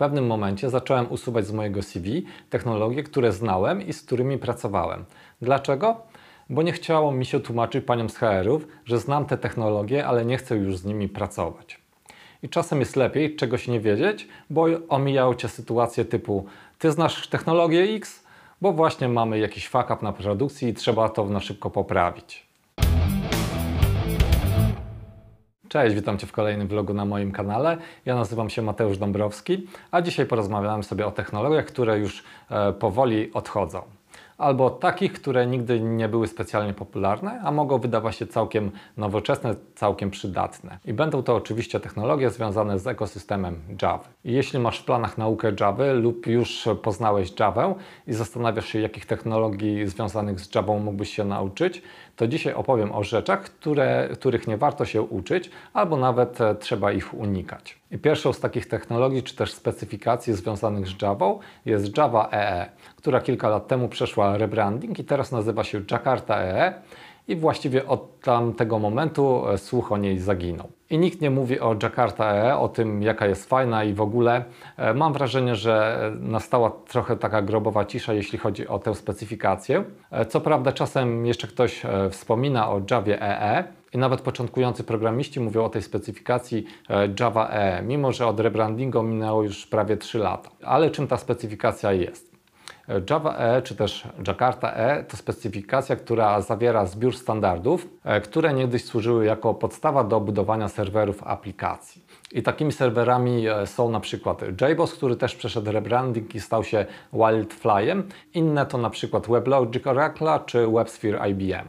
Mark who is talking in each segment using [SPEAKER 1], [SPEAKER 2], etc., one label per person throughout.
[SPEAKER 1] pewnym momencie zacząłem usuwać z mojego CV technologie, które znałem i z którymi pracowałem. Dlaczego? Bo nie chciało mi się tłumaczyć paniom z HR-ów, że znam te technologie, ale nie chcę już z nimi pracować. I czasem jest lepiej czegoś nie wiedzieć, bo omijają cię sytuacje typu ty znasz technologię X, bo właśnie mamy jakiś fuck up na produkcji i trzeba to na szybko poprawić. Cześć, witam Cię w kolejnym vlogu na moim kanale. Ja nazywam się Mateusz Dąbrowski, a dzisiaj porozmawiamy sobie o technologiach, które już e, powoli odchodzą albo takich, które nigdy nie były specjalnie popularne, a mogą wydawać się całkiem nowoczesne, całkiem przydatne. I będą to oczywiście technologie związane z ekosystemem Java. I jeśli masz w planach naukę Java lub już poznałeś Java i zastanawiasz się, jakich technologii związanych z Java mógłbyś się nauczyć, to dzisiaj opowiem o rzeczach, które, których nie warto się uczyć, albo nawet e, trzeba ich unikać. I pierwszą z takich technologii, czy też specyfikacji związanych z Java jest Java EE, która kilka lat temu przeszła rebranding i teraz nazywa się Jakarta EE i właściwie od tamtego momentu e, słuch o niej zaginął. I nikt nie mówi o Jakarta EE, o tym jaka jest fajna i w ogóle. E, mam wrażenie, że nastała trochę taka grobowa cisza, jeśli chodzi o tę specyfikację. E, co prawda czasem jeszcze ktoś wspomina o Javie EE, i nawet początkujący programiści mówią o tej specyfikacji Java EE, mimo że od rebrandingu minęło już prawie 3 lata. Ale czym ta specyfikacja jest? Java E czy też Jakarta E to specyfikacja, która zawiera zbiór standardów, e, które niegdyś służyły jako podstawa do budowania serwerów aplikacji. I takimi serwerami e, są na przykład JBoss, który też przeszedł rebranding i stał się Wildflyem. Inne to na przykład WebLogic Oracle czy WebSphere IBM.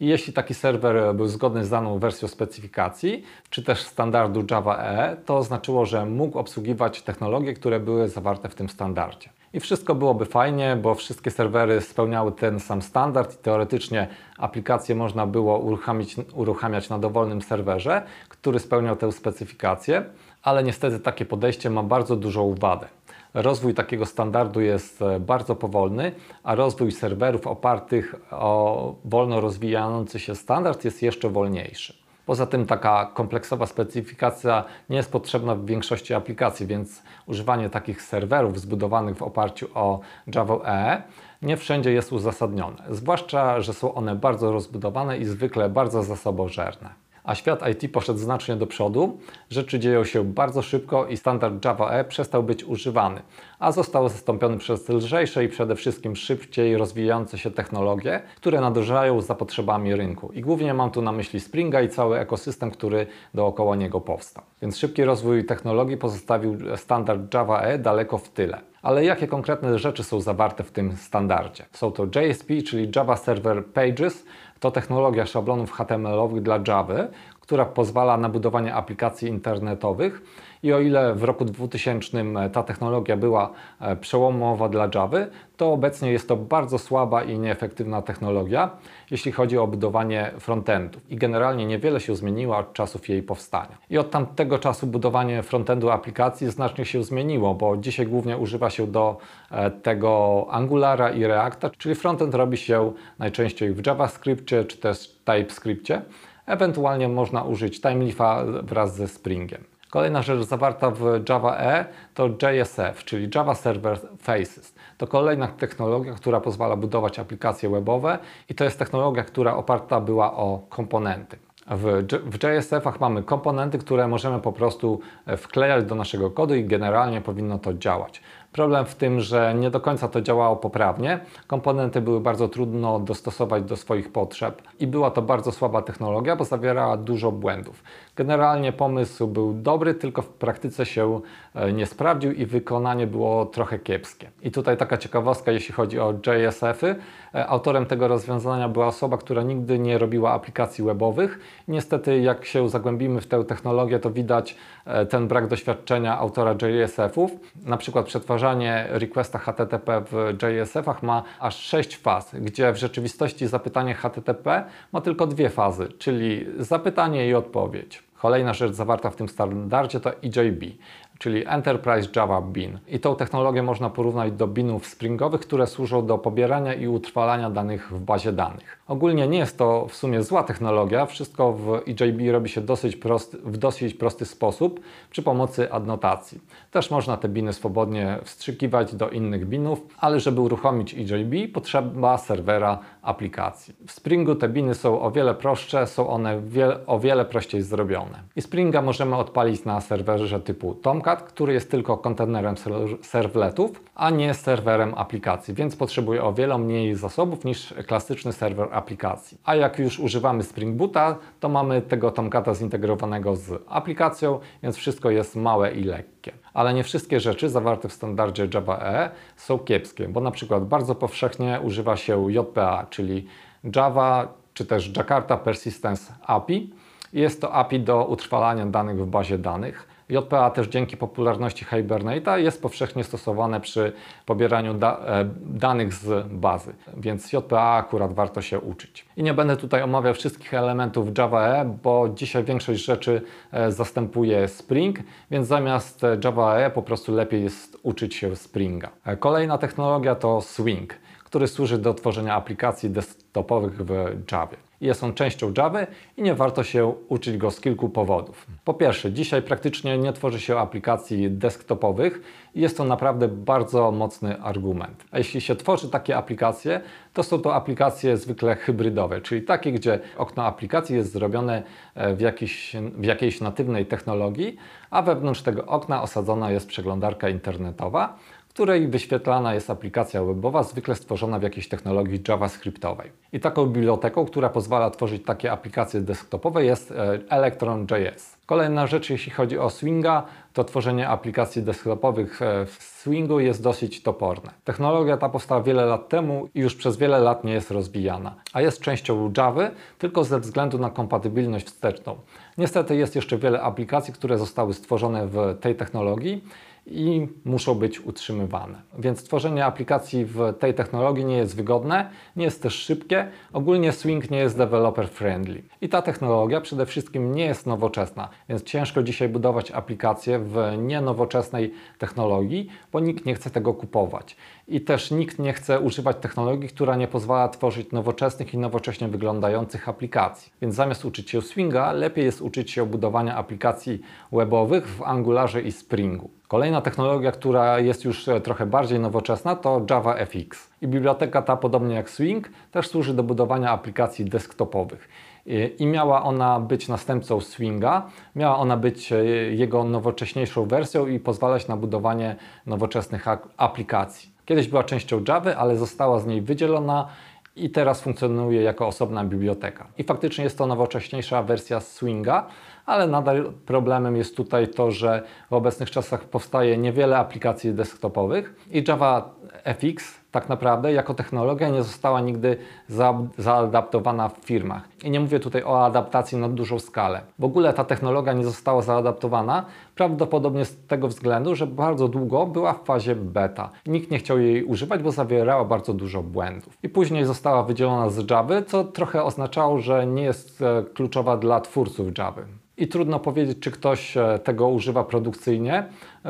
[SPEAKER 1] I jeśli taki serwer był zgodny z daną wersją specyfikacji, czy też standardu Java EE, to znaczyło, że mógł obsługiwać technologie, które były zawarte w tym standardzie i wszystko byłoby fajnie, bo wszystkie serwery spełniały ten sam standard i teoretycznie aplikację można było uruchamiać, uruchamiać na dowolnym serwerze, który spełniał tę specyfikację, ale niestety takie podejście ma bardzo dużą wadę. Rozwój takiego standardu jest e, bardzo powolny, a rozwój serwerów opartych o wolno rozwijający się standard jest jeszcze wolniejszy. Poza tym taka kompleksowa specyfikacja nie jest potrzebna w większości aplikacji, więc używanie takich serwerów zbudowanych w oparciu o Java EE nie wszędzie jest uzasadnione, zwłaszcza, że są one bardzo rozbudowane i zwykle bardzo zasobożerne a świat IT poszedł znacznie do przodu. Rzeczy dzieją się bardzo szybko i standard Java E przestał być używany, a został zastąpiony przez lżejsze i przede wszystkim szybciej rozwijające się technologie, które nadążają za potrzebami rynku. I głównie mam tu na myśli Springa i cały ekosystem, który dookoła niego powstał. Więc szybki rozwój technologii pozostawił standard Java E daleko w tyle. Ale jakie konkretne rzeczy są zawarte w tym standardzie? Są to JSP, czyli Java Server Pages, to technologia szablonów HTML-owych dla Java, która pozwala na budowanie aplikacji internetowych. I o ile w roku 2000 ta technologia była e, przełomowa dla Java, to obecnie jest to bardzo słaba i nieefektywna technologia, jeśli chodzi o budowanie frontendów. I generalnie niewiele się zmieniło od czasów jej powstania. I od tamtego czasu budowanie frontendu aplikacji znacznie się zmieniło, bo dzisiaj głównie używa się do e, tego Angulara i Reacta, czyli frontend robi się najczęściej w JavaScriptie czy też TypeScriptie. Ewentualnie można użyć TimeLeafa wraz ze Springiem. Kolejna rzecz zawarta w Java E to JSF, czyli Java Server Faces. To kolejna technologia, która pozwala budować aplikacje webowe i to jest technologia, która oparta była o komponenty. W, JSF-ach mamy komponenty, które możemy po prostu wklejać do naszego kodu i generalnie powinno to działać. Problem w tym, że nie do końca to działało poprawnie. Komponenty były bardzo trudno dostosować do swoich potrzeb i była to bardzo słaba technologia, bo zawierała dużo błędów. Generalnie pomysł był dobry, tylko w praktyce się e, nie sprawdził i wykonanie było trochę kiepskie. I tutaj taka ciekawostka, jeśli chodzi o JSF-y. E, autorem tego rozwiązania była osoba, która nigdy nie robiła aplikacji webowych. Niestety, jak się zagłębimy w tę technologię, to widać e, ten brak doświadczenia autora JSF-ów. Na przykład przetwarzanie requesta HTTP w JSF-ach ma aż 6 faz, gdzie w rzeczywistości zapytanie HTTP ma tylko dwie fazy, czyli zapytanie i odpowiedź. Kolejna rzecz zawarta w tym standardzie to EJB, czyli Enterprise Java Bean. I tą technologię można porównać do binów springowych, które służą do pobierania i utrwalania danych w bazie danych. Ogólnie nie jest to w sumie zła technologia, wszystko w EJB robi się dosyć prosty, w dosyć prosty sposób przy pomocy adnotacji. Też można te biny swobodnie wstrzykiwać do innych binów, ale żeby uruchomić EJB potrzeba serwera aplikacji. W Springu te biny są o wiele prostsze, są one o wiele prościej zrobione. I Springa możemy odpalić na serwerze typu Tomcat, który jest tylko kontenerem serwletów, a nie serwerem aplikacji, więc potrzebuje o wiele mniej zasobów niż klasyczny serwer aplikacji. A jak już używamy Spring Boota, to mamy tego Tomcata zintegrowanego z aplikacją, więc wszystko jest małe i lekkie. Ale nie wszystkie rzeczy zawarte w standardzie Java EE są kiepskie, bo na przykład bardzo powszechnie używa się JPA, czyli Java czy też Jakarta Persistence API. Jest to API do utrwalania danych w bazie danych. JPA też dzięki popularności Hibernate'a jest powszechnie stosowane przy pobieraniu da e, danych z bazy, więc JPA akurat warto się uczyć. I nie będę tutaj omawiał wszystkich elementów Java E, bo dzisiaj większość rzeczy e, zastępuje Spring, więc zamiast Java E po prostu lepiej jest uczyć się Springa. Kolejna technologia to Swing, który służy do tworzenia aplikacji desktopowych w Java jest on częścią Java i nie warto się uczyć go z kilku powodów. Po pierwsze, dzisiaj praktycznie nie tworzy się aplikacji desktopowych i jest to naprawdę bardzo mocny argument. A jeśli się tworzy takie aplikacje, to są to aplikacje zwykle hybrydowe, czyli takie, gdzie okno aplikacji jest zrobione e, w, jakiś, w jakiejś natywnej technologii, a wewnątrz tego okna osadzona jest przeglądarka internetowa, której wyświetlana jest aplikacja webowa, zwykle stworzona w jakiejś technologii JavaScriptowej. I taką biblioteką, która pozwala tworzyć takie aplikacje desktopowe jest e, Electron.js. Kolejna rzecz, jeśli chodzi o Swinga, to tworzenie aplikacji desktopowych e, w Swingu jest dosyć toporne. Technologia ta powstała wiele lat temu i już przez wiele lat nie jest rozwijana, a jest częścią Java tylko ze względu na kompatybilność wsteczną. Niestety jest jeszcze wiele aplikacji, które zostały stworzone w tej technologii i muszą być utrzymywane. Więc tworzenie aplikacji w tej technologii nie jest wygodne, nie jest też szybkie. Ogólnie Swing nie jest developer friendly. I ta technologia przede wszystkim nie jest nowoczesna, więc ciężko dzisiaj budować aplikacje w nienowoczesnej technologii, bo nikt nie chce tego kupować. I też nikt nie chce używać technologii, która nie pozwala tworzyć nowoczesnych i nowocześnie wyglądających aplikacji. Więc zamiast uczyć się Swinga, lepiej jest uczyć się budowania aplikacji webowych w Angularze i Springu. Kolejna technologia, która jest już e, trochę bardziej nowoczesna, to JavaFX. I biblioteka ta, podobnie jak Swing, też służy do budowania aplikacji desktopowych. I miała ona być następcą Swinga, miała ona być e, jego nowocześniejszą wersją i pozwalać na budowanie nowoczesnych aplikacji. Kiedyś była częścią Java, ale została z niej wydzielona i teraz funkcjonuje jako osobna biblioteka. I faktycznie jest to nowocześniejsza wersja Swinga, ale nadal problemem jest tutaj to, że w obecnych czasach powstaje niewiele aplikacji desktopowych i Java FX tak naprawdę jako technologia nie została nigdy za, zaadaptowana w firmach. I nie mówię tutaj o adaptacji na dużą skalę. W ogóle ta technologia nie została zaadaptowana prawdopodobnie z tego względu, że bardzo długo była w fazie beta. Nikt nie chciał jej używać, bo zawierała bardzo dużo błędów. I później została wydzielona z Java, co trochę oznaczało, że nie jest e, kluczowa dla twórców Java i trudno powiedzieć, czy ktoś e, tego używa produkcyjnie,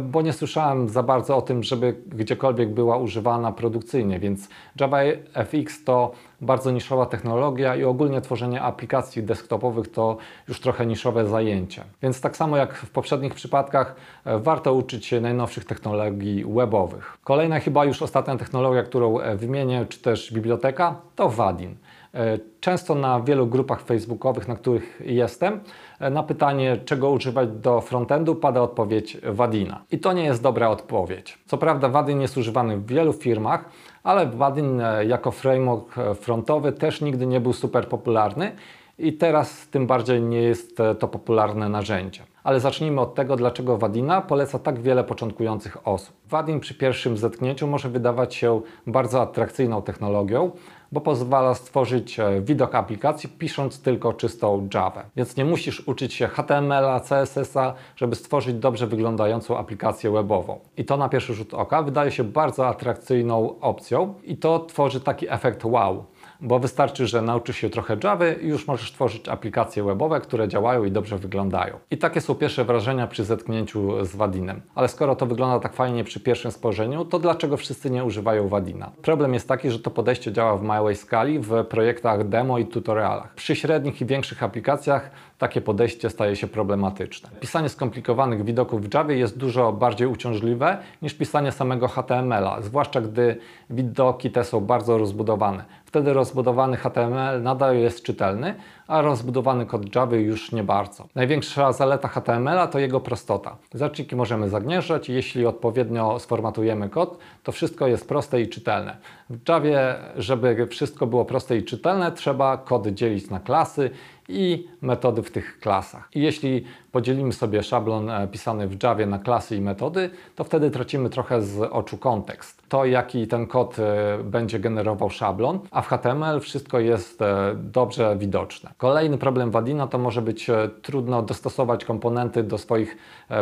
[SPEAKER 1] bo nie słyszałem za bardzo o tym, żeby gdziekolwiek była używana produkcyjnie, więc JavaFX to bardzo niszowa technologia i ogólnie tworzenie aplikacji desktopowych to już trochę niszowe zajęcie. Więc tak samo jak w poprzednich przypadkach e, warto uczyć się najnowszych technologii webowych. Kolejna chyba już ostatnia technologia, którą wymienię, czy też biblioteka, to Vadin. E, często na wielu grupach facebookowych, na których jestem, e, na pytanie, czego używać do frontendu, pada odpowiedź Wadina. I to nie jest dobra odpowiedź. Co prawda, Wadin jest używany w wielu firmach, ale Wadin e, jako framework frontowy też nigdy nie był super popularny i teraz tym bardziej nie jest to popularne narzędzie. Ale zacznijmy od tego, dlaczego Wadina poleca tak wiele początkujących osób. Wadin przy pierwszym zetknięciu może wydawać się bardzo atrakcyjną technologią, bo pozwala stworzyć e, widok aplikacji pisząc tylko czystą Java. Więc nie musisz uczyć się HTML-a, CSS-a, żeby stworzyć dobrze wyglądającą aplikację webową. I to na pierwszy rzut oka wydaje się bardzo atrakcyjną opcją i to tworzy taki efekt wow bo wystarczy, że nauczysz się trochę Java i już możesz tworzyć aplikacje webowe, które działają i dobrze wyglądają. I takie są pierwsze wrażenia przy zetknięciu z Wadinem. Ale skoro to wygląda tak fajnie przy pierwszym spojrzeniu, to dlaczego wszyscy nie używają Wadina? Problem jest taki, że to podejście działa w małej skali w projektach demo i tutorialach. Przy średnich i większych aplikacjach takie podejście staje się problematyczne. Pisanie skomplikowanych widoków w Java jest dużo bardziej uciążliwe niż pisanie samego HTML-a, zwłaszcza gdy widoki te są bardzo rozbudowane. Wtedy rozbudowany HTML nadal jest czytelny, a rozbudowany kod Java już nie bardzo. Największa zaleta HTML-a to jego prostota. Zaczniki możemy zagnieżdżać jeśli odpowiednio sformatujemy kod, to wszystko jest proste i czytelne. W Javie, żeby wszystko było proste i czytelne, trzeba kod dzielić na klasy i metody w tych klasach. I jeśli podzielimy sobie szablon e, pisany w Javie na klasy i metody, to wtedy tracimy trochę z oczu kontekst. To, jaki ten kod e, będzie generował szablon, a w HTML wszystko jest e, dobrze widoczne. Kolejny problem Wadina to może być trudno dostosować komponenty do swoich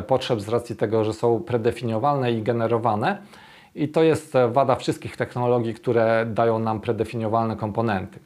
[SPEAKER 1] potrzeb z racji tego, że są predefiniowalne i generowane. I to jest wada wszystkich technologii, które dają nam predefiniowalne komponenty.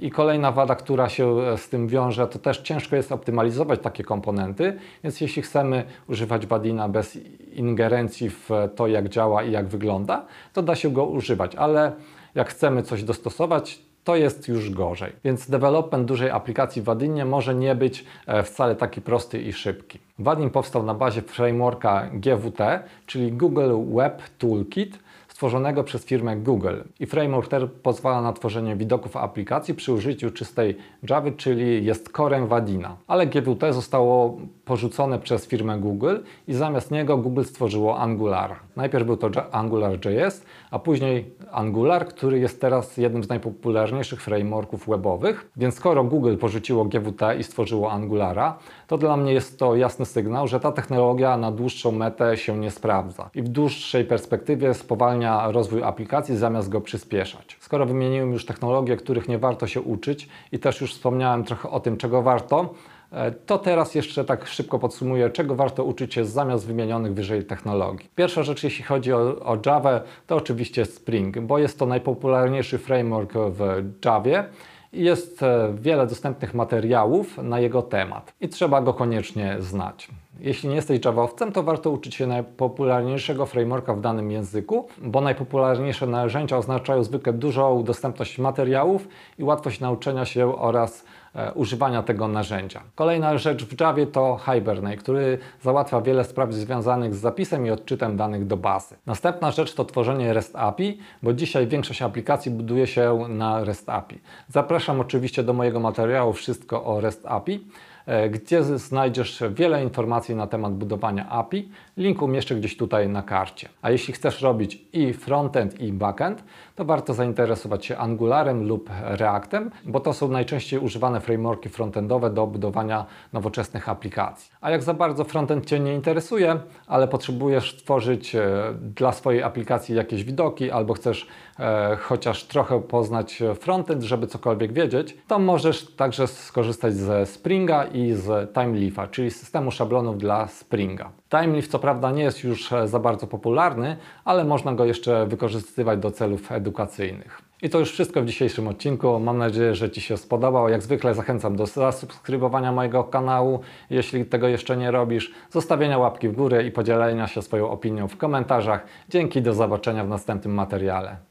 [SPEAKER 1] I kolejna wada, która się z tym wiąże, to też ciężko jest optymalizować takie komponenty, więc jeśli chcemy używać Wadina bez ingerencji w to, jak działa i jak wygląda, to da się go używać, ale jak chcemy coś dostosować, to jest już gorzej. Więc development dużej aplikacji w Wadinie może nie być e, wcale taki prosty i szybki. Wadin powstał na bazie frameworka GWT, czyli Google Web Toolkit, stworzonego przez firmę Google. I framework ten pozwala na tworzenie widoków aplikacji przy użyciu czystej Java, czyli jest corem Wadina. Ale GWT zostało porzucone przez firmę Google i zamiast niego Google stworzyło Angular. Najpierw był to AngularJS, a później Angular, który jest teraz jednym z najpopularniejszych frameworków webowych. Więc skoro Google porzuciło GWT i stworzyło Angulara, to dla mnie jest to jasny sygnał, że ta technologia na dłuższą metę się nie sprawdza i w dłuższej perspektywie spowalnia rozwój aplikacji zamiast go przyspieszać. Skoro wymieniłem już technologie, których nie warto się uczyć i też już wspomniałem trochę o tym, czego warto, e, to teraz jeszcze tak szybko podsumuję, czego warto uczyć się zamiast wymienionych wyżej technologii. Pierwsza rzecz, jeśli chodzi o, o Java, to oczywiście Spring, bo jest to najpopularniejszy framework w Javie jest e, wiele dostępnych materiałów na jego temat i trzeba go koniecznie znać. Jeśli nie jesteś Javowcem, to warto uczyć się najpopularniejszego frameworka w danym języku, bo najpopularniejsze narzędzia oznaczają zwykle dużą dostępność materiałów i łatwość nauczenia się oraz e, używania tego narzędzia. Kolejna rzecz w Javie to Hibernate, który załatwia wiele spraw związanych z zapisem i odczytem danych do bazy. Następna rzecz to tworzenie REST API, bo dzisiaj większość aplikacji buduje się na REST API. Zapraszam oczywiście do mojego materiału Wszystko o REST API. E, gdzie znajdziesz wiele informacji na temat budowania API. Link umieszczę gdzieś tutaj na karcie. A jeśli chcesz robić i frontend, i backend, to warto zainteresować się Angularem lub Reactem, bo to są najczęściej używane frameworki frontendowe do budowania nowoczesnych aplikacji. A jak za bardzo frontend Cię nie interesuje, ale potrzebujesz tworzyć e, dla swojej aplikacji jakieś widoki albo chcesz e, chociaż trochę poznać frontend, żeby cokolwiek wiedzieć, to możesz także skorzystać ze Springa i z Timeleafa, czyli systemu szablonów dla Springa. Timeleaf co prawda nie jest już e, za bardzo popularny, ale można go jeszcze wykorzystywać do celów edukacyjnych. I to już wszystko w dzisiejszym odcinku. Mam nadzieję, że Ci się spodobał. Jak zwykle zachęcam do zasubskrybowania mojego kanału, jeśli tego jeszcze nie robisz, zostawienia łapki w górę i podzielenia się swoją opinią w komentarzach. Dzięki, do zobaczenia w następnym materiale.